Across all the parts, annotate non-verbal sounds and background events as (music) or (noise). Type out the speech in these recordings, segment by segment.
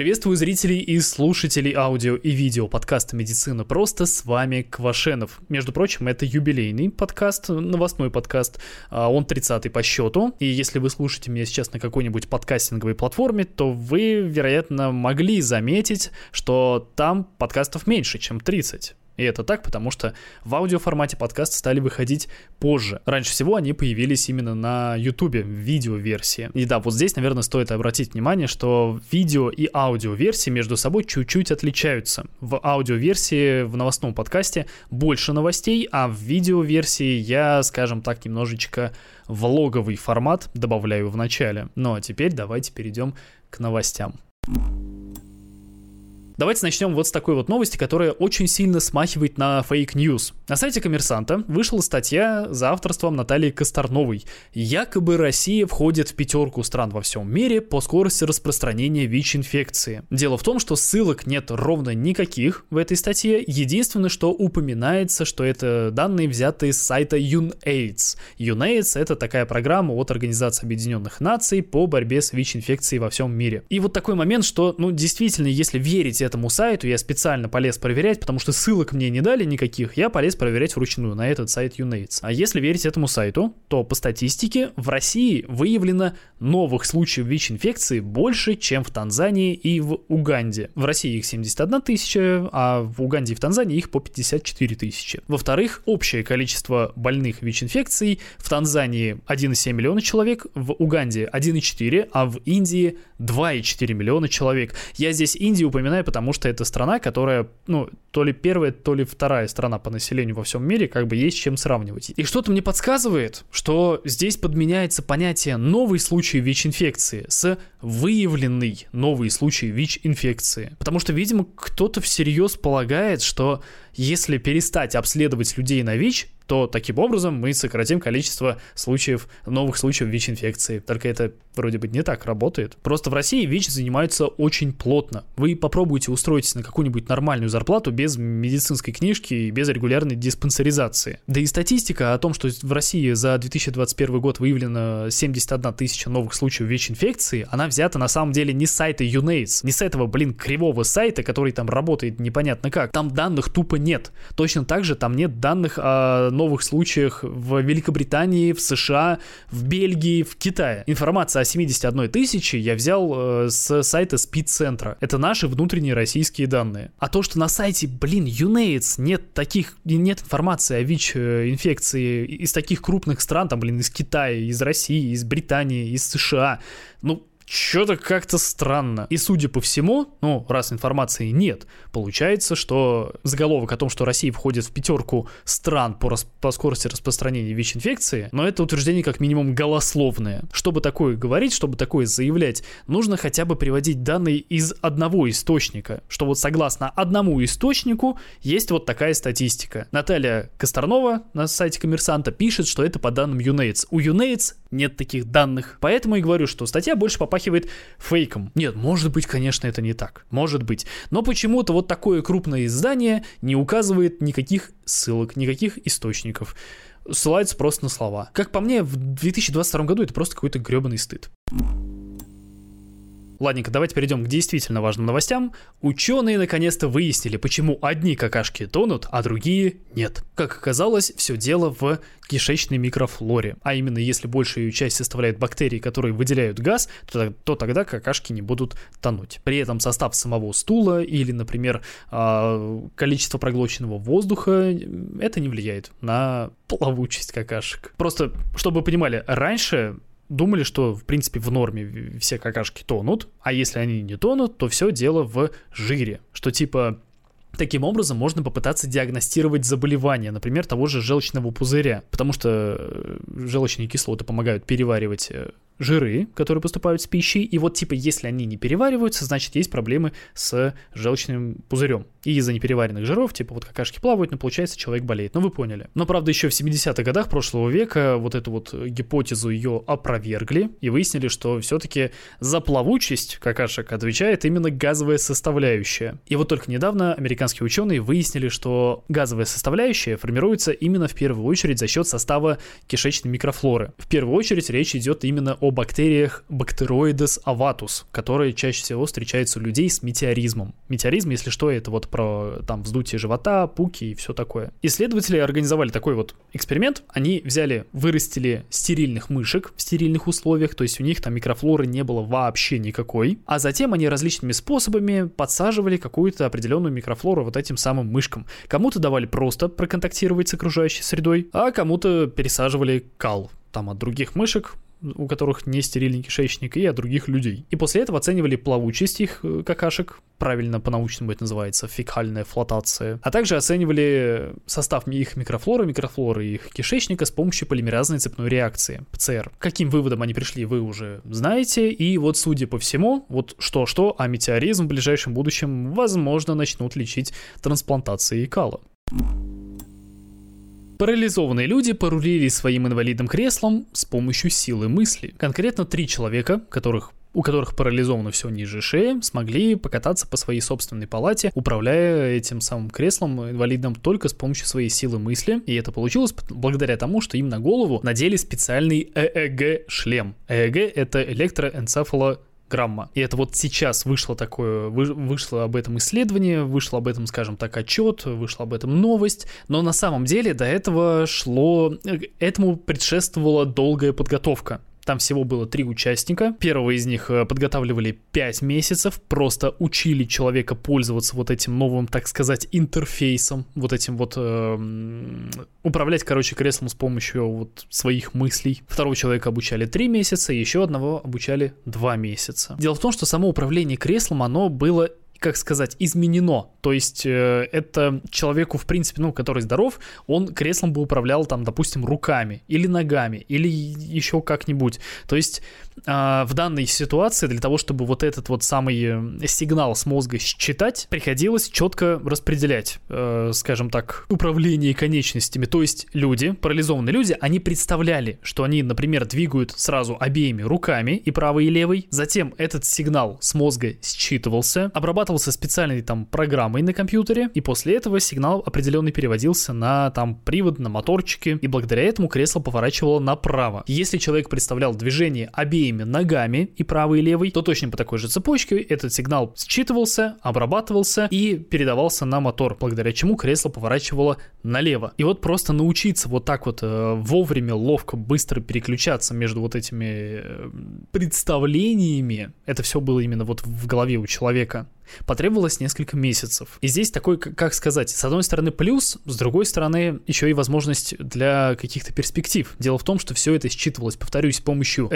Приветствую зрителей и слушателей аудио и видео подкаста «Медицина просто». С вами Квашенов. Между прочим, это юбилейный подкаст, новостной подкаст. А, он 30-й по счету. И если вы слушаете меня сейчас на какой-нибудь подкастинговой платформе, то вы, вероятно, могли заметить, что там подкастов меньше, чем 30. И это так, потому что в аудиоформате подкасты стали выходить позже. Раньше всего они появились именно на YouTube, в видеоверсии. И да, вот здесь, наверное, стоит обратить внимание, что видео и аудиоверсии между собой чуть-чуть отличаются. В аудиоверсии, в новостном подкасте больше новостей, а в видеоверсии я, скажем так, немножечко влоговый формат добавляю в начале. Ну а теперь давайте перейдем к новостям. Давайте начнем вот с такой вот новости, которая очень сильно смахивает на fake news. На сайте Коммерсанта вышла статья за авторством Натальи Косторновой. Якобы Россия входит в пятерку стран во всем мире по скорости распространения ВИЧ-инфекции. Дело в том, что ссылок нет ровно никаких в этой статье. Единственное, что упоминается, что это данные взяты из сайта UNAIDS. UNAIDS — это такая программа от Организации Объединенных Наций по борьбе с ВИЧ-инфекцией во всем мире. И вот такой момент, что, ну, действительно, если верить этому сайту, я специально полез проверять, потому что ссылок мне не дали никаких, я полез проверять вручную на этот сайт UNAIDS. А если верить этому сайту, то по статистике в России выявлено новых случаев ВИЧ-инфекции больше, чем в Танзании и в Уганде. В России их 71 тысяча, а в Уганде и в Танзании их по 54 тысячи. Во-вторых, общее количество больных ВИЧ-инфекцией в Танзании 1,7 миллиона человек, в Уганде 1,4, а в Индии 2,4 миллиона человек. Я здесь Индию упоминаю, потому потому что это страна, которая, ну, то ли первая, то ли вторая страна по населению во всем мире, как бы есть чем сравнивать. И что-то мне подсказывает, что здесь подменяется понятие «новый случай ВИЧ-инфекции» с «выявленный новый случай ВИЧ-инфекции». Потому что, видимо, кто-то всерьез полагает, что если перестать обследовать людей на ВИЧ, то таким образом мы сократим количество случаев, новых случаев ВИЧ-инфекции. Только это вроде бы не так работает. Просто в России ВИЧ занимаются очень плотно. Вы попробуйте устроиться на какую-нибудь нормальную зарплату без медицинской книжки и без регулярной диспансеризации. Да и статистика о том, что в России за 2021 год выявлено 71 тысяча новых случаев ВИЧ-инфекции, она взята на самом деле не с сайта UNAIDS, не с этого, блин, кривого сайта, который там работает непонятно как. Там данных тупо нет. Точно так же там нет данных о новых случаях в Великобритании, в США, в Бельгии, в Китае. Информация о 71 тысяче я взял э, с сайта СПИД-центра. Это наши внутренние российские данные. А то, что на сайте, блин, UNAIDS нет таких, нет информации о ВИЧ-инфекции из таких крупных стран, там, блин, из Китая, из России, из Британии, из США, ну, что-то как-то странно. И судя по всему, ну, раз информации нет, получается, что заголовок о том, что Россия входит в пятерку стран по, рас- по скорости распространения ВИЧ-инфекции, но это утверждение как минимум голословное. Чтобы такое говорить, чтобы такое заявлять, нужно хотя бы приводить данные из одного источника, что вот согласно одному источнику есть вот такая статистика. Наталья Косторнова на сайте Коммерсанта пишет, что это по данным UNAIDS. У UNAIDS нет таких данных. Поэтому и говорю, что статья больше попахивает фейком. Нет, может быть, конечно, это не так. Может быть. Но почему-то вот такое крупное издание не указывает никаких ссылок, никаких источников. Ссылается просто на слова. Как по мне, в 2022 году это просто какой-то гребаный стыд. Ладненько, давайте перейдем к действительно важным новостям. Ученые наконец-то выяснили, почему одни какашки тонут, а другие нет. Как оказалось, все дело в кишечной микрофлоре. А именно, если большую ее часть составляют бактерии, которые выделяют газ, то, то тогда какашки не будут тонуть. При этом состав самого стула или, например, а, количество проглоченного воздуха, это не влияет на (laughs) плавучесть какашек. Просто, чтобы вы понимали, раньше думали, что, в принципе, в норме все какашки тонут, а если они не тонут, то все дело в жире, что типа Таким образом, можно попытаться диагностировать заболевание, например, того же желчного пузыря, потому что э, желчные кислоты помогают переваривать э, жиры, которые поступают с пищей, и вот типа если они не перевариваются, значит есть проблемы с желчным пузырем. И из-за непереваренных жиров, типа вот какашки плавают, но получается человек болеет. Ну вы поняли. Но правда еще в 70-х годах прошлого века вот эту вот гипотезу ее опровергли и выяснили, что все-таки за плавучесть какашек отвечает именно газовая составляющая. И вот только недавно американский американские ученые выяснили, что газовая составляющая формируется именно в первую очередь за счет состава кишечной микрофлоры. В первую очередь речь идет именно о бактериях Bacteroides avatus, которые чаще всего встречаются у людей с метеоризмом. Метеоризм, если что, это вот про там вздутие живота, пуки и все такое. Исследователи организовали такой вот эксперимент. Они взяли, вырастили стерильных мышек в стерильных условиях, то есть у них там микрофлоры не было вообще никакой, а затем они различными способами подсаживали какую-то определенную микрофлору вот этим самым мышкам. Кому-то давали просто проконтактировать с окружающей средой, а кому-то пересаживали кал там от других мышек, у которых не стерильный кишечник, и от других людей. И после этого оценивали плавучесть их э, какашек, правильно по-научному это называется, фекальная флотация, а также оценивали состав их микрофлоры, микрофлоры их кишечника с помощью полимеразной цепной реакции, ПЦР. Каким выводом они пришли, вы уже знаете, и вот судя по всему, вот что-что, а метеоризм в ближайшем будущем, возможно, начнут лечить трансплантацией кала. Парализованные люди порулили своим инвалидным креслом с помощью силы мысли. Конкретно три человека, которых у которых парализовано все ниже шеи, смогли покататься по своей собственной палате, управляя этим самым креслом инвалидным только с помощью своей силы мысли. И это получилось благодаря тому, что им на голову надели специальный ЭЭГ-шлем. ЭЭГ — это электроэнцефало грамма. И это вот сейчас вышло такое, вышло об этом исследование, вышло об этом, скажем так, отчет, вышла об этом новость, но на самом деле до этого шло, э, этому предшествовала долгая подготовка. Там всего было три участника. Первого из них э, подготавливали 5 месяцев, просто учили человека пользоваться вот этим новым, так сказать, интерфейсом, вот этим вот э, управлять, короче, креслом с помощью вот своих мыслей. Второго человека обучали 3 месяца, еще одного обучали 2 месяца. Дело в том, что само управление креслом, оно было как сказать, изменено. То есть э, это человеку, в принципе, ну, который здоров, он креслом бы управлял, там, допустим, руками или ногами, или еще как-нибудь. То есть в данной ситуации для того, чтобы вот этот вот самый э, сигнал с мозга считать, приходилось четко распределять, э, скажем так, управление конечностями. То есть люди, парализованные люди, они представляли, что они, например, двигают сразу обеими руками, и правой, и левой. Затем этот сигнал с мозга считывался, обрабатывался специальной там программой на компьютере, и после этого сигнал определенный переводился на там привод, на моторчики, и благодаря этому кресло поворачивало направо. Если человек представлял движение обеими ногами, и правой и левой, то точно по такой же цепочке этот сигнал считывался, обрабатывался и передавался на мотор, благодаря чему кресло поворачивало налево. И вот просто научиться вот так вот э, вовремя, ловко, быстро переключаться между вот этими э, представлениями, это все было именно вот в голове у человека потребовалось несколько месяцев. И здесь такой, как сказать, с одной стороны плюс, с другой стороны еще и возможность для каких-то перспектив. Дело в том, что все это считывалось, повторюсь, с помощью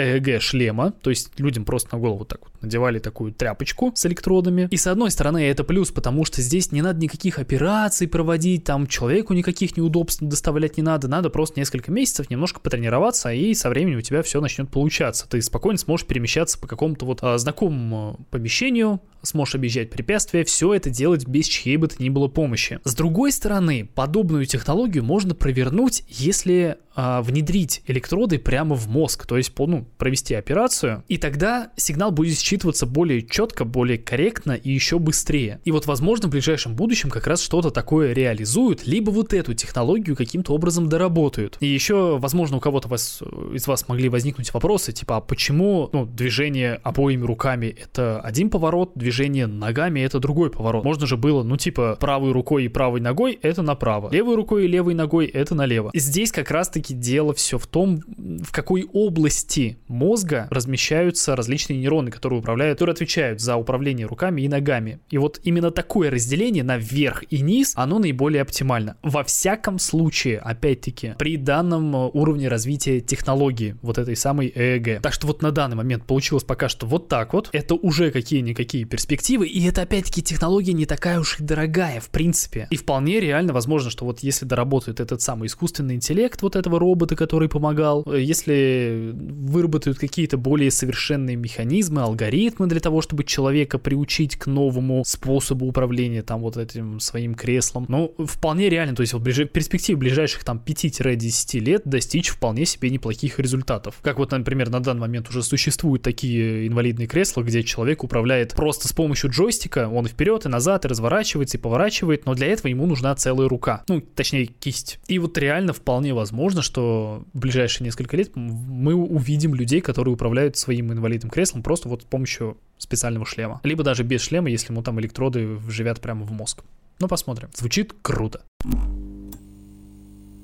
ЭЭГ-шлема, то есть людям просто на голову так вот надевали такую тряпочку с электродами. И с одной стороны это плюс, потому что здесь не надо никаких операций проводить, там человеку никаких неудобств доставлять не надо, надо просто несколько месяцев немножко потренироваться, и со временем у тебя все начнет получаться. Ты спокойно сможешь перемещаться по какому-то вот а, знакомому помещению, сможешь объезжать препятствия, все это делать без чьей бы то ни было помощи. С другой стороны, подобную технологию можно провернуть, если а, внедрить электроды прямо в мозг, то есть ну, провести операцию, и тогда сигнал будет считываться более четко, более корректно и еще быстрее. И вот, возможно, в ближайшем будущем как раз что-то такое реализуют, либо вот эту технологию каким-то образом доработают. И еще, возможно, у кого-то вас, из вас могли возникнуть вопросы, типа, а почему ну, движение обоими руками это один поворот, движение ногами это другой поворот? Можно же было, ну, типа, правой рукой и правой ногой это направо, левой рукой и левой ногой это налево. И здесь как раз-таки дело все в том, в какой области мозга размещаются различные нейроны, которые управляют, которые отвечают за управление руками и ногами. И вот именно такое разделение на вверх и низ, оно наиболее оптимально. Во всяком случае, опять-таки, при данном э, уровне развития технологии, вот этой самой ЭЭГ. Так что вот на данный момент получилось пока что вот так вот. Это уже какие-никакие перспективы, и это опять-таки технология не такая уж и дорогая, в принципе. И вполне реально возможно, что вот если доработают этот самый искусственный интеллект вот этого робота, который помогал, если выработают какие-то более совершенные механизмы, алгоритмы для того, чтобы человека приучить к новому способу управления там вот этим своим креслом, ну, вполне реально, то есть в перспективе ближайших там 5-10 лет достичь вполне себе неплохих результатов. Как вот, например, на данный момент уже существуют такие инвалидные кресла, где человек управляет просто с помощью джойстика он вперед и назад и разворачивается и поворачивает, но для этого ему нужна целая рука, ну, точнее, кисть. И вот реально вполне возможно, что в ближайшие несколько лет мы увидим людей, которые управляют своим инвалидным креслом просто вот с помощью специального шлема. Либо даже без шлема, если ему там электроды вживят прямо в мозг. Ну, посмотрим. Звучит круто.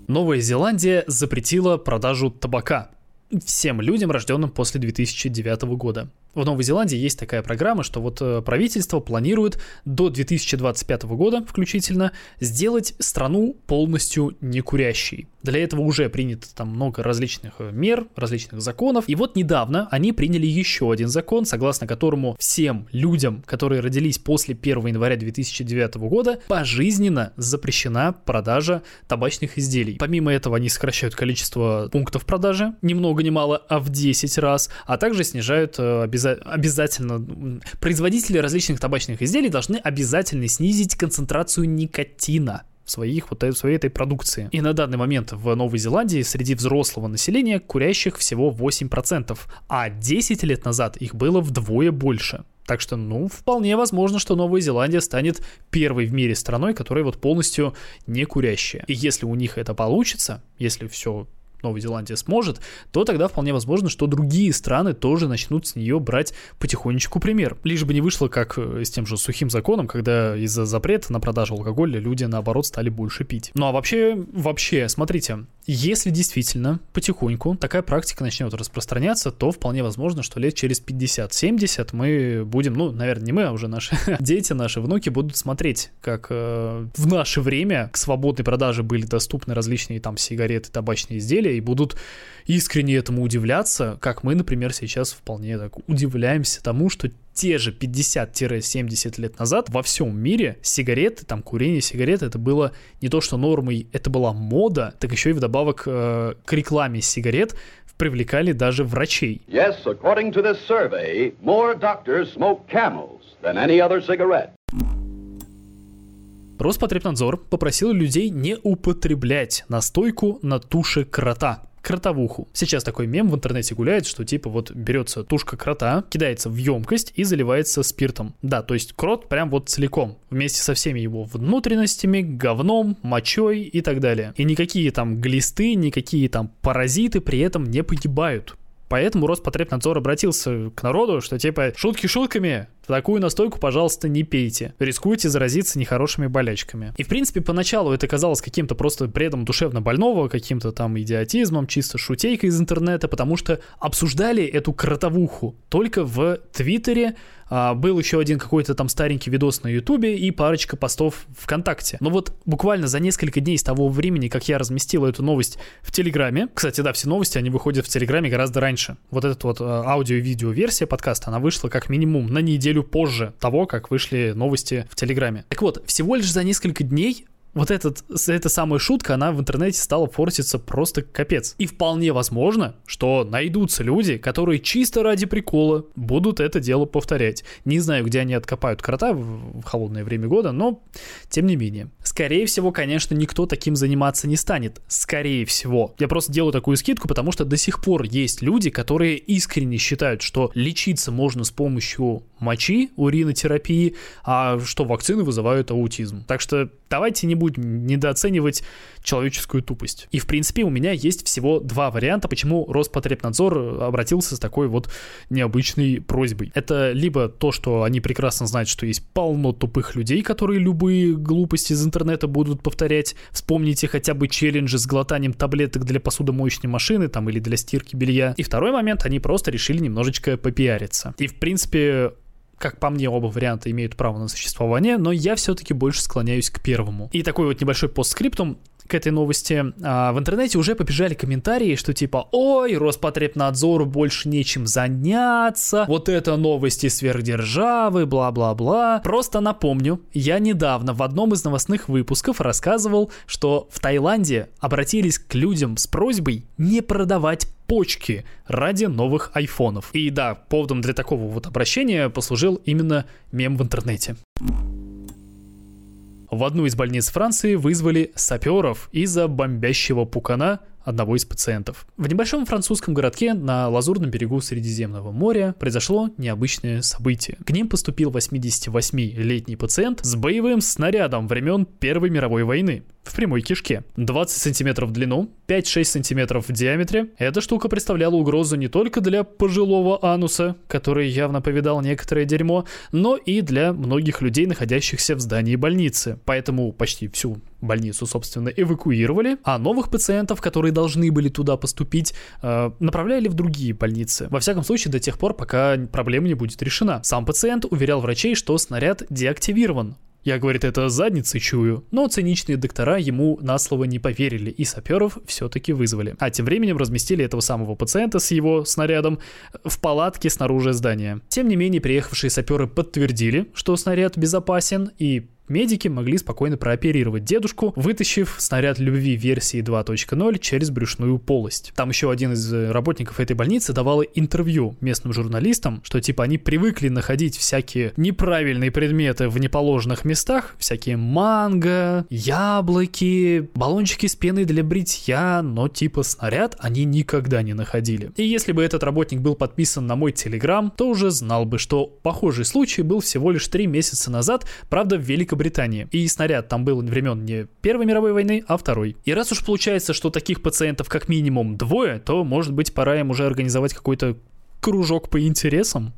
Новая Зеландия запретила продажу табака всем людям, рожденным после 2009 года. В Новой Зеландии есть такая программа, что вот э, правительство планирует до 2025 года включительно сделать страну полностью некурящей. Для этого уже принято там много различных э, мер, различных законов. И вот недавно они приняли еще один закон, согласно которому всем людям, которые родились после 1 января 2009 года, пожизненно запрещена продажа табачных изделий. Помимо этого они сокращают количество пунктов продажи, ни много ни мало, а в 10 раз, а также снижают э, обязательно... Производители различных табачных изделий должны обязательно снизить концентрацию никотина в своих вот в своей этой продукции. И на данный момент в Новой Зеландии среди взрослого населения курящих всего 8%, а 10 лет назад их было вдвое больше. Так что, ну, вполне возможно, что Новая Зеландия станет первой в мире страной, которая вот полностью не курящая. И если у них это получится, если все Новая Зеландия сможет, то тогда вполне возможно, что другие страны тоже начнут с нее брать потихонечку пример. Лишь бы не вышло как э, с тем же сухим законом, когда из-за запрета на продажу алкоголя люди наоборот стали больше пить. Ну а вообще, вообще, смотрите, если действительно потихоньку такая практика начнет распространяться, то вполне возможно, что лет через 50-70 мы будем, ну, наверное, не мы, а уже наши (laughs) дети, наши внуки будут смотреть, как э, в наше время к свободной продаже были доступны различные там сигареты, табачные изделия, и будут искренне этому удивляться, как мы, например, сейчас вполне так удивляемся тому, что те же 50-70 лет назад во всем мире сигареты, там курение сигарет, это было не то что нормой, это была мода, так еще и вдобавок э, к рекламе сигарет привлекали даже врачей. Yes, according to this survey, more doctors smoke camels than any other cigarette. Роспотребнадзор попросил людей не употреблять настойку на туше крота кротовуху. Сейчас такой мем в интернете гуляет, что типа вот берется тушка крота, кидается в емкость и заливается спиртом. Да, то есть крот прям вот целиком, вместе со всеми его внутренностями, говном, мочой и так далее. И никакие там глисты, никакие там паразиты при этом не погибают. Поэтому Роспотребнадзор обратился к народу, что типа шутки шутками, такую настойку, пожалуйста, не пейте. Рискуете заразиться нехорошими болячками. И, в принципе, поначалу это казалось каким-то просто бредом душевно больного, каким-то там идиотизмом, чисто шутейкой из интернета, потому что обсуждали эту кротовуху только в Твиттере, а, был еще один какой-то там старенький видос на Ютубе и парочка постов ВКонтакте. Но вот буквально за несколько дней с того времени, как я разместил эту новость в Телеграме, кстати, да, все новости, они выходят в Телеграме гораздо раньше. Вот эта вот а, аудио- и видео-версия подкаста, она вышла как минимум на неделю позже того, как вышли новости в Телеграме. Так вот, всего лишь за несколько дней вот этот, эта самая шутка, она в интернете стала форситься просто капец. И вполне возможно, что найдутся люди, которые чисто ради прикола будут это дело повторять. Не знаю, где они откопают крота в холодное время года, но тем не менее. Скорее всего, конечно, никто таким заниматься не станет. Скорее всего. Я просто делаю такую скидку, потому что до сих пор есть люди, которые искренне считают, что лечиться можно с помощью мочи, уринотерапии, а что вакцины вызывают аутизм. Так что давайте не будем недооценивать человеческую тупость. И, в принципе, у меня есть всего два варианта, почему Роспотребнадзор обратился с такой вот необычной просьбой. Это либо то, что они прекрасно знают, что есть полно тупых людей, которые любые глупости из интернета будут повторять. Вспомните хотя бы челленджи с глотанием таблеток для посудомоечной машины там или для стирки белья. И второй момент, они просто решили немножечко попиариться. И, в принципе, как по мне, оба варианта имеют право на существование, но я все-таки больше склоняюсь к первому. И такой вот небольшой постскриптум к этой новости. А, в интернете уже побежали комментарии, что типа, ой, Роспотребнадзору больше нечем заняться, вот это новости сверхдержавы, бла-бла-бла. Просто напомню, я недавно в одном из новостных выпусков рассказывал, что в Таиланде обратились к людям с просьбой не продавать почки ради новых айфонов. И да, поводом для такого вот обращения послужил именно мем в интернете. В одну из больниц Франции вызвали саперов из-за бомбящего пукана одного из пациентов. В небольшом французском городке на лазурном берегу Средиземного моря произошло необычное событие. К ним поступил 88-летний пациент с боевым снарядом времен Первой мировой войны в прямой кишке. 20 сантиметров в длину, 5-6 сантиметров в диаметре. Эта штука представляла угрозу не только для пожилого ануса, который явно повидал некоторое дерьмо, но и для многих людей, находящихся в здании больницы. Поэтому почти всю больницу, собственно, эвакуировали, а новых пациентов, которые должны были туда поступить, э, направляли в другие больницы. Во всяком случае, до тех пор, пока проблема не будет решена. Сам пациент уверял врачей, что снаряд деактивирован. Я, говорит, это задницей чую, но циничные доктора ему на слово не поверили и саперов все-таки вызвали. А тем временем разместили этого самого пациента с его снарядом в палатке снаружи здания. Тем не менее, приехавшие саперы подтвердили, что снаряд безопасен и медики могли спокойно прооперировать дедушку, вытащив снаряд любви версии 2.0 через брюшную полость. Там еще один из э, работников этой больницы давал интервью местным журналистам, что типа они привыкли находить всякие неправильные предметы в неположенных местах, всякие манго, яблоки, баллончики с пеной для бритья, но типа снаряд они никогда не находили. И если бы этот работник был подписан на мой телеграм, то уже знал бы, что похожий случай был всего лишь три месяца назад, правда в Великобритании Великобритании. И снаряд там был времен не Первой мировой войны, а Второй. И раз уж получается, что таких пациентов как минимум двое, то, может быть, пора им уже организовать какой-то кружок по интересам.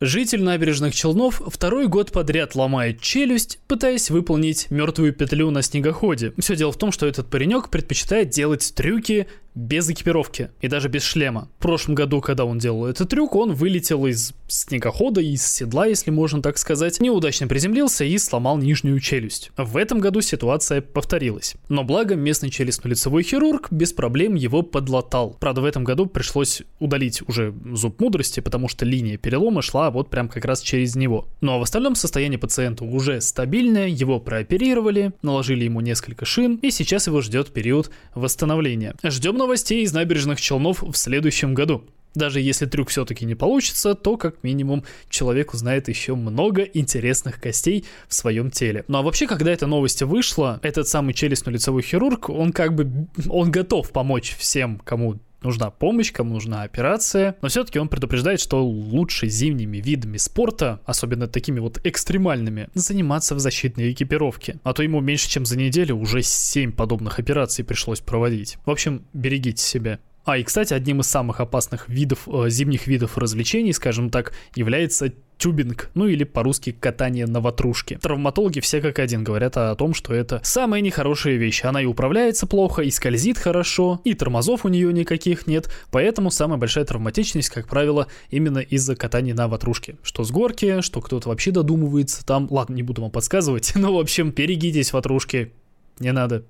Житель набережных Челнов второй год подряд ломает челюсть, пытаясь выполнить мертвую петлю на снегоходе. Все дело в том, что этот паренек предпочитает делать трюки без экипировки и даже без шлема. В прошлом году, когда он делал этот трюк, он вылетел из снегохода, из седла, если можно так сказать, неудачно приземлился и сломал нижнюю челюсть. В этом году ситуация повторилась. Но благо местный челюстно-лицевой хирург без проблем его подлатал. Правда, в этом году пришлось удалить уже зуб мудрости, потому что линия перелома шла вот прям как раз через него. Ну а в остальном состояние пациента уже стабильное, его прооперировали, наложили ему несколько шин, и сейчас его ждет период восстановления. Ждем нового новостей из набережных Челнов в следующем году. Даже если трюк все-таки не получится, то как минимум человек узнает еще много интересных костей в своем теле. Ну а вообще, когда эта новость вышла, этот самый челюстно-лицевой хирург, он как бы, он готов помочь всем, кому нужна помощь, кому нужна операция, но все-таки он предупреждает, что лучше зимними видами спорта, особенно такими вот экстремальными, заниматься в защитной экипировке. А то ему меньше, чем за неделю уже 7 подобных операций пришлось проводить. В общем, берегите себя. А, и, кстати, одним из самых опасных видов, э, зимних видов развлечений, скажем так, является тюбинг, ну или по-русски катание на ватрушке. Травматологи все как один говорят о том, что это самая нехорошая вещь. Она и управляется плохо, и скользит хорошо, и тормозов у нее никаких нет, поэтому самая большая травматичность, как правило, именно из-за катания на ватрушке. Что с горки, что кто-то вообще додумывается там. Ладно, не буду вам подсказывать, (laughs) но в общем, берегитесь ватрушки, не надо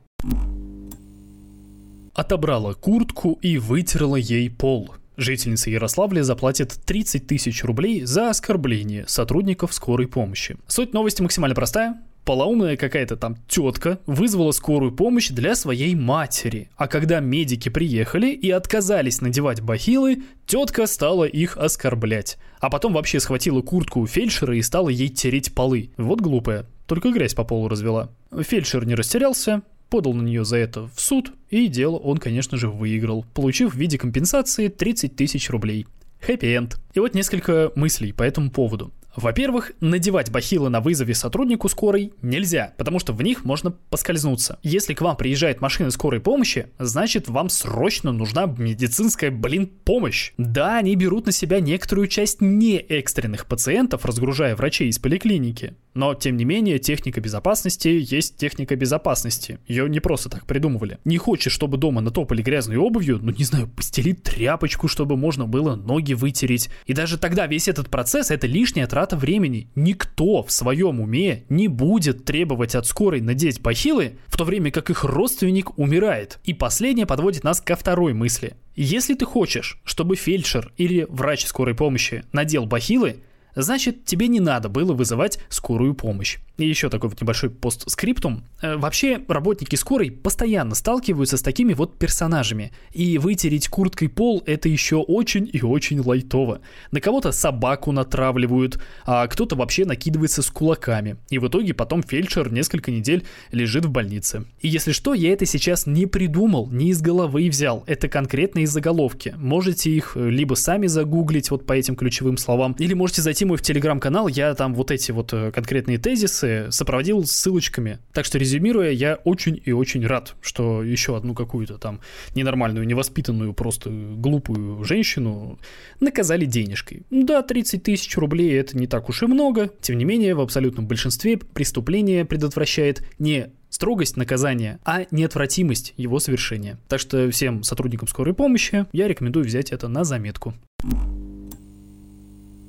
отобрала куртку и вытерла ей пол. Жительница Ярославля заплатит 30 тысяч рублей за оскорбление сотрудников скорой помощи. Суть новости максимально простая. Полоумная какая-то там тетка вызвала скорую помощь для своей матери. А когда медики приехали и отказались надевать бахилы, тетка стала их оскорблять. А потом вообще схватила куртку у фельдшера и стала ей тереть полы. Вот глупая. Только грязь по полу развела. Фельдшер не растерялся, подал на нее за это в суд, и дело он, конечно же, выиграл, получив в виде компенсации 30 тысяч рублей. Хэппи-энд. И вот несколько мыслей по этому поводу. Во-первых, надевать бахилы на вызове сотруднику скорой нельзя, потому что в них можно поскользнуться. Если к вам приезжает машина скорой помощи, значит вам срочно нужна медицинская, блин, помощь. Да, они берут на себя некоторую часть неэкстренных пациентов, разгружая врачей из поликлиники. Но, тем не менее, техника безопасности есть техника безопасности. Ее не просто так придумывали. Не хочешь, чтобы дома натопали грязной обувью, ну, не знаю, постелить тряпочку, чтобы можно было ноги вытереть. И даже тогда весь этот процесс — это лишняя трата времени. Никто в своем уме не будет требовать от скорой надеть бахилы, в то время как их родственник умирает. И последнее подводит нас ко второй мысли. Если ты хочешь, чтобы фельдшер или врач скорой помощи надел бахилы, значит, тебе не надо было вызывать скорую помощь. И еще такой вот небольшой постскриптум. Э, вообще, работники скорой постоянно сталкиваются с такими вот персонажами. И вытереть курткой пол – это еще очень и очень лайтово. На кого-то собаку натравливают, а кто-то вообще накидывается с кулаками. И в итоге потом фельдшер несколько недель лежит в больнице. И если что, я это сейчас не придумал, не из головы взял. Это конкретно из заголовки. Можете их э, либо сами загуглить вот по этим ключевым словам, или можете зайти мой в телеграм-канал, я там вот эти вот э, конкретные тезисы сопроводил ссылочками. Так что, резюмируя, я очень и очень рад, что еще одну какую-то там ненормальную, невоспитанную, просто глупую женщину наказали денежкой. Да, 30 тысяч рублей это не так уж и много. Тем не менее, в абсолютном большинстве преступление предотвращает не строгость наказания, а неотвратимость его совершения. Так что всем сотрудникам скорой помощи я рекомендую взять это на заметку.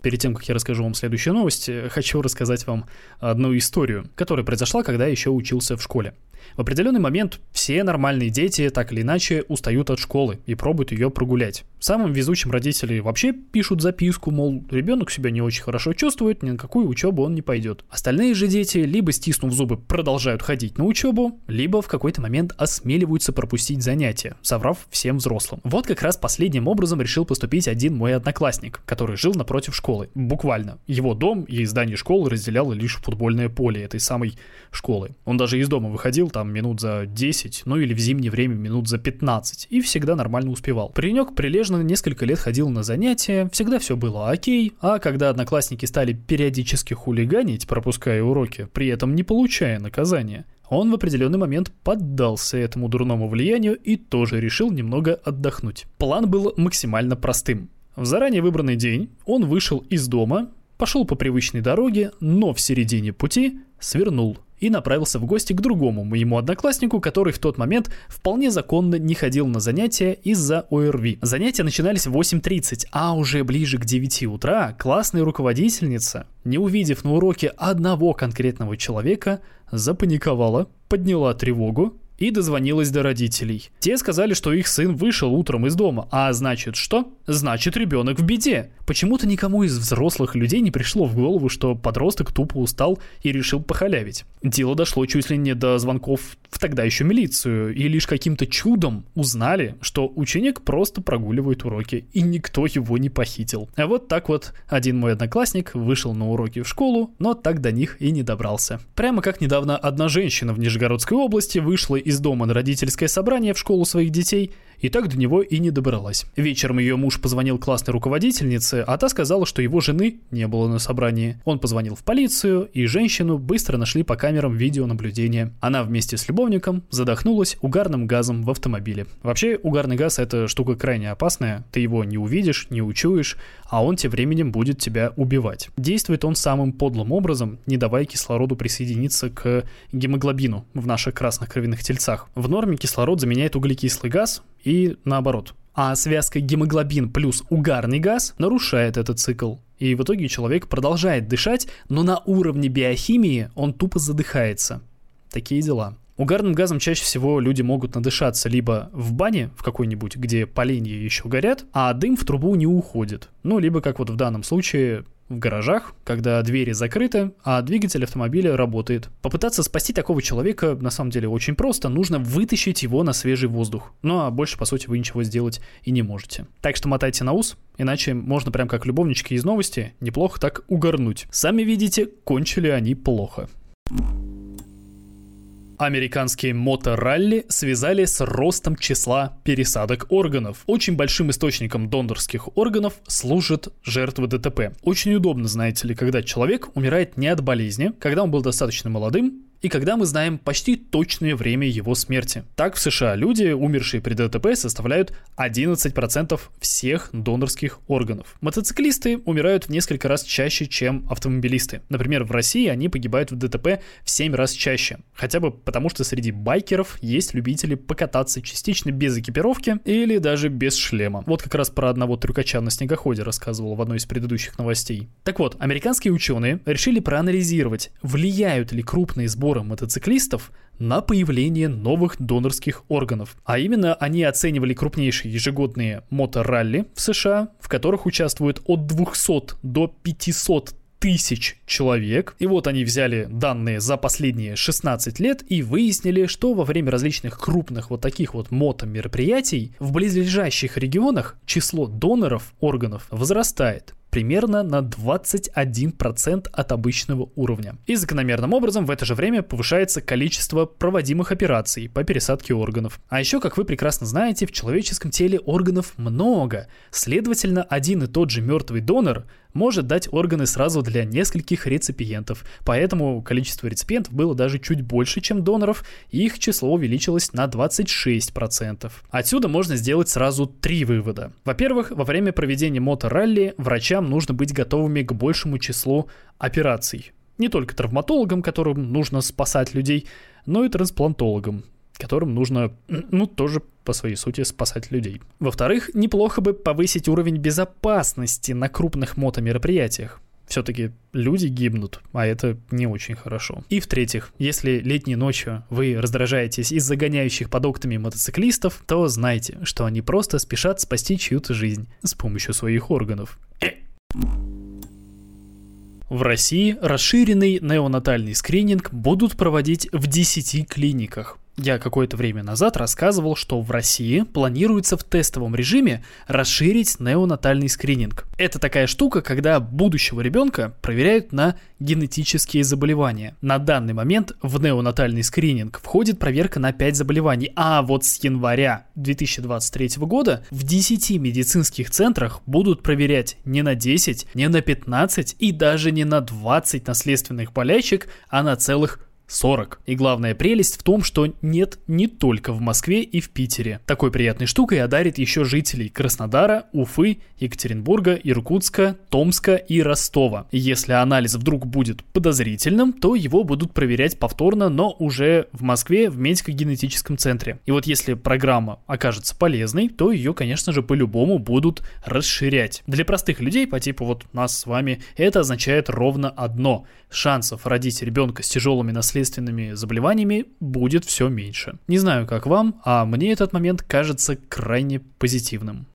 Перед тем, как я расскажу вам следующую новость, хочу рассказать вам одну историю, которая произошла, когда я еще учился в школе. В определенный момент все нормальные дети так или иначе устают от школы и пробуют ее прогулять. Самым везучим родители вообще пишут записку, мол, ребенок себя не очень хорошо чувствует, ни на какую учебу он не пойдет. Остальные же дети, либо стиснув зубы, продолжают ходить на учебу, либо в какой-то момент осмеливаются пропустить занятия, соврав всем взрослым. Вот как раз последним образом решил поступить один мой одноклассник, который жил напротив школы. Буквально. Его дом и здание школы разделяло лишь футбольное поле этой самой школы. Он даже из дома выходил там минут за 10, ну или в зимнее время минут за 15, и всегда нормально успевал. Паренек прилежно несколько лет ходил на занятия, всегда все было окей, а когда одноклассники стали периодически хулиганить, пропуская уроки, при этом не получая наказания, он в определенный момент поддался этому дурному влиянию и тоже решил немного отдохнуть. План был максимально простым. В заранее выбранный день он вышел из дома, пошел по привычной дороге, но в середине пути свернул и направился в гости к другому моему однокласснику, который в тот момент вполне законно не ходил на занятия из-за ОРВИ. Занятия начинались в 8.30, а уже ближе к 9 утра классная руководительница, не увидев на уроке одного конкретного человека, запаниковала, подняла тревогу и дозвонилась до родителей. Те сказали, что их сын вышел утром из дома, а значит что? Значит ребенок в беде. Почему-то никому из взрослых людей не пришло в голову, что подросток тупо устал и решил похалявить. Дело дошло чуть ли не до звонков в тогда еще милицию, и лишь каким-то чудом узнали, что ученик просто прогуливает уроки, и никто его не похитил. А вот так вот один мой одноклассник вышел на уроки в школу, но так до них и не добрался. Прямо как недавно одна женщина в Нижегородской области вышла из дома на родительское собрание в школу своих детей и так до него и не добралась. Вечером ее муж позвонил классной руководительнице, а та сказала, что его жены не было на собрании. Он позвонил в полицию, и женщину быстро нашли по камерам видеонаблюдения. Она вместе с любовником задохнулась угарным газом в автомобиле. Вообще, угарный газ это штука крайне опасная, ты его не увидишь, не учуешь, а он тем временем будет тебя убивать. Действует он самым подлым образом, не давая кислороду присоединиться к гемоглобину в наших красных кровяных тельцах. В норме кислород заменяет углекислый газ, и наоборот. А связка гемоглобин плюс угарный газ нарушает этот цикл. И в итоге человек продолжает дышать, но на уровне биохимии он тупо задыхается. Такие дела. Угарным газом чаще всего люди могут надышаться либо в бане в какой-нибудь, где поленья еще горят, а дым в трубу не уходит. Ну, либо, как вот в данном случае, в гаражах, когда двери закрыты, а двигатель автомобиля работает. Попытаться спасти такого человека на самом деле очень просто. Нужно вытащить его на свежий воздух. Ну а больше, по сути, вы ничего сделать и не можете. Так что мотайте на ус, иначе можно прям как любовнички из новости неплохо так угорнуть. Сами видите, кончили они плохо. Американские моторалли связали с ростом числа пересадок органов. Очень большим источником донорских органов служат жертвы ДТП. Очень удобно, знаете ли, когда человек умирает не от болезни, когда он был достаточно молодым, и когда мы знаем почти точное время его смерти. Так в США люди, умершие при ДТП, составляют 11% всех донорских органов. Мотоциклисты умирают в несколько раз чаще, чем автомобилисты. Например, в России они погибают в ДТП в 7 раз чаще. Хотя бы потому, что среди байкеров есть любители покататься частично без экипировки или даже без шлема. Вот как раз про одного трюкача на снегоходе рассказывал в одной из предыдущих новостей. Так вот, американские ученые решили проанализировать, влияют ли крупные сборы сбора мотоциклистов на появление новых донорских органов. А именно они оценивали крупнейшие ежегодные моторалли в США, в которых участвуют от 200 до 500 тысяч человек. И вот они взяли данные за последние 16 лет и выяснили, что во время различных крупных вот таких вот мото-мероприятий в близлежащих регионах число доноров органов возрастает примерно на 21% от обычного уровня. И закономерным образом в это же время повышается количество проводимых операций по пересадке органов. А еще, как вы прекрасно знаете, в человеческом теле органов много. Следовательно, один и тот же мертвый донор может дать органы сразу для нескольких реципиентов. Поэтому количество реципиентов было даже чуть больше, чем доноров, и их число увеличилось на 26%. Отсюда можно сделать сразу три вывода. Во-первых, во время проведения моторалли врачам нужно быть готовыми к большему числу операций. Не только травматологам, которым нужно спасать людей, но и трансплантологам, которым нужно, ну, тоже по своей сути спасать людей. Во-вторых, неплохо бы повысить уровень безопасности на крупных мотомероприятиях. Все-таки люди гибнут, а это не очень хорошо. И в-третьих, если летней ночью вы раздражаетесь из загоняющих под окнами мотоциклистов, то знайте, что они просто спешат спасти чью-то жизнь с помощью своих органов. В России расширенный неонатальный скрининг будут проводить в 10 клиниках. Я какое-то время назад рассказывал, что в России планируется в тестовом режиме расширить неонатальный скрининг. Это такая штука, когда будущего ребенка проверяют на генетические заболевания. На данный момент в неонатальный скрининг входит проверка на 5 заболеваний, а вот с января 2023 года в 10 медицинских центрах будут проверять не на 10, не на 15 и даже не на 20 наследственных болячек, а на целых 40. И главная прелесть в том, что нет не только в Москве и в Питере. Такой приятной штукой одарит еще жителей Краснодара, Уфы, Екатеринбурга, Иркутска, Томска и Ростова. Если анализ вдруг будет подозрительным, то его будут проверять повторно, но уже в Москве в медико-генетическом центре. И вот если программа окажется полезной, то ее, конечно же, по-любому будут расширять. Для простых людей по типу вот нас с вами это означает ровно одно. Шансов родить ребенка с тяжелыми наследственными наследственными заболеваниями будет все меньше. Не знаю, как вам, а мне этот момент кажется крайне позитивным.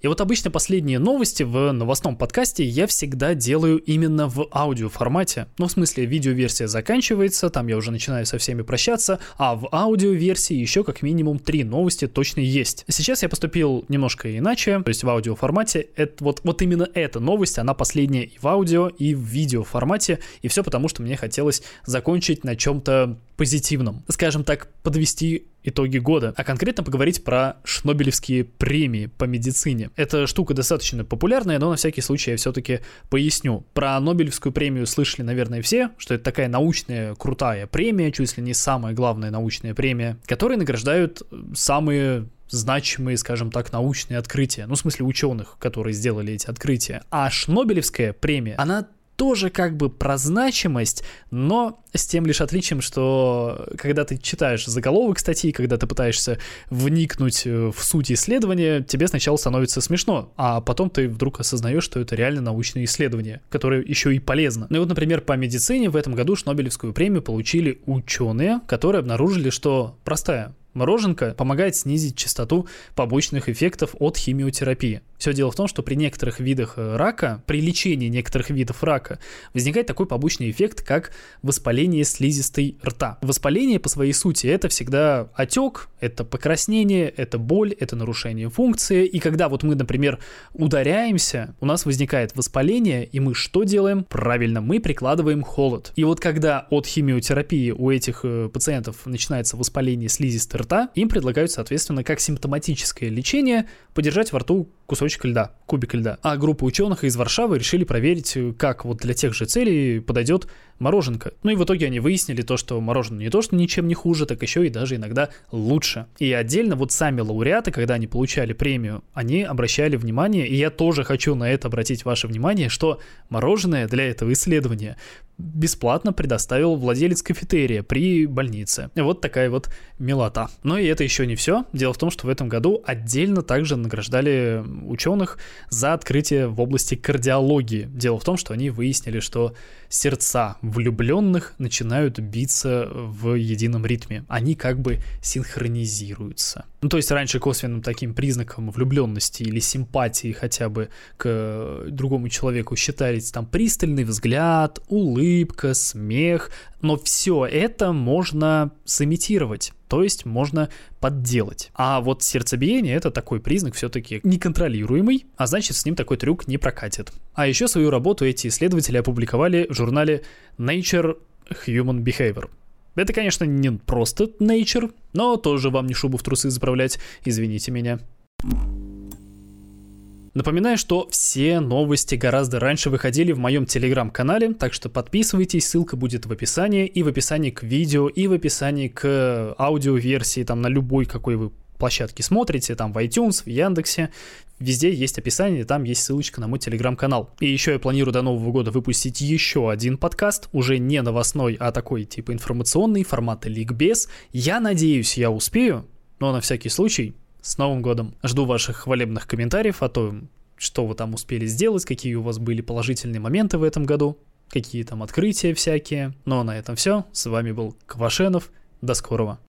И вот обычно последние новости в новостном подкасте я всегда делаю именно в аудиоформате. Ну, в смысле, видеоверсия заканчивается, там я уже начинаю со всеми прощаться, а в аудиоверсии еще как минимум три новости точно есть. Сейчас я поступил немножко иначе, то есть в аудиоформате. Это, вот, вот именно эта новость, она последняя и в аудио, и в видеоформате, и все потому, что мне хотелось закончить на чем-то позитивном. Скажем так, подвести итоги года, а конкретно поговорить про шнобелевские премии по медицине. Эта штука достаточно популярная, но на всякий случай я все-таки поясню. Про Нобелевскую премию слышали, наверное, все, что это такая научная крутая премия, чуть ли не самая главная научная премия, которой награждают самые значимые, скажем так, научные открытия. Ну, в смысле ученых, которые сделали эти открытия. А Шнобелевская премия, она тоже как бы про значимость, но с тем лишь отличием, что когда ты читаешь заголовок статьи, когда ты пытаешься вникнуть э, в суть исследования, тебе сначала становится смешно, а потом ты вдруг осознаешь, что это реально научное исследование, которое еще и полезно. Ну и вот, например, по медицине в этом году Шнобелевскую премию получили ученые, которые обнаружили, что простая Мороженка помогает снизить частоту побочных эффектов от химиотерапии. Все дело в том, что при некоторых видах э, рака, при лечении некоторых видов рака, возникает такой побочный эффект, как воспаление слизистой рта. Воспаление по своей сути это всегда отек, это покраснение, это боль, это нарушение функции. И когда вот мы, например, ударяемся, у нас возникает воспаление, и мы что делаем? Правильно, мы прикладываем холод. И вот когда от химиотерапии у этих э, пациентов начинается воспаление слизистой рта, им предлагают, соответственно, как симптоматическое лечение подержать во рту кусочек льда, кубик льда. А группа ученых из Варшавы решили проверить, как вот для тех же целей подойдет мороженка. Ну и в итоге они выяснили то, что мороженое не то, что ничем не хуже, так еще и даже иногда лучше. И отдельно вот сами лауреаты, когда они получали премию, они обращали внимание, и я тоже хочу на это обратить ваше внимание, что мороженое для этого исследования бесплатно предоставил владелец кафетерия при больнице. Вот такая вот милота. Но и это еще не все. Дело в том, что в этом году отдельно также награждали ученых за открытие в области кардиологии. Дело в том, что они выяснили, что сердца влюбленных начинают биться в едином ритме. Они как бы синхронизируются. Ну, то есть раньше косвенным таким признаком влюбленности или симпатии хотя бы к другому человеку считались там пристальный взгляд, улыбка, смех, но все это можно сымитировать. То есть можно подделать. А вот сердцебиение это такой признак все-таки неконтролируемый, а значит с ним такой трюк не прокатит. А еще свою работу эти исследователи опубликовали в журнале Nature Human Behavior. Это, конечно, не просто Nature, но тоже вам не шубу в трусы заправлять, извините меня. Напоминаю, что все новости гораздо раньше выходили в моем телеграм-канале, так что подписывайтесь, ссылка будет в описании, и в описании к видео, и в описании к аудиоверсии, там на любой, какой вы площадке смотрите, там в iTunes, в Яндексе, везде есть описание, там есть ссылочка на мой телеграм-канал. И еще я планирую до Нового года выпустить еще один подкаст, уже не новостной, а такой типа информационный, формата ликбез. Я надеюсь, я успею, но на всякий случай с Новым годом. Жду ваших хвалебных комментариев о том, что вы там успели сделать, какие у вас были положительные моменты в этом году, какие там открытия всякие. Ну а на этом все. С вами был Квашенов. До скорого.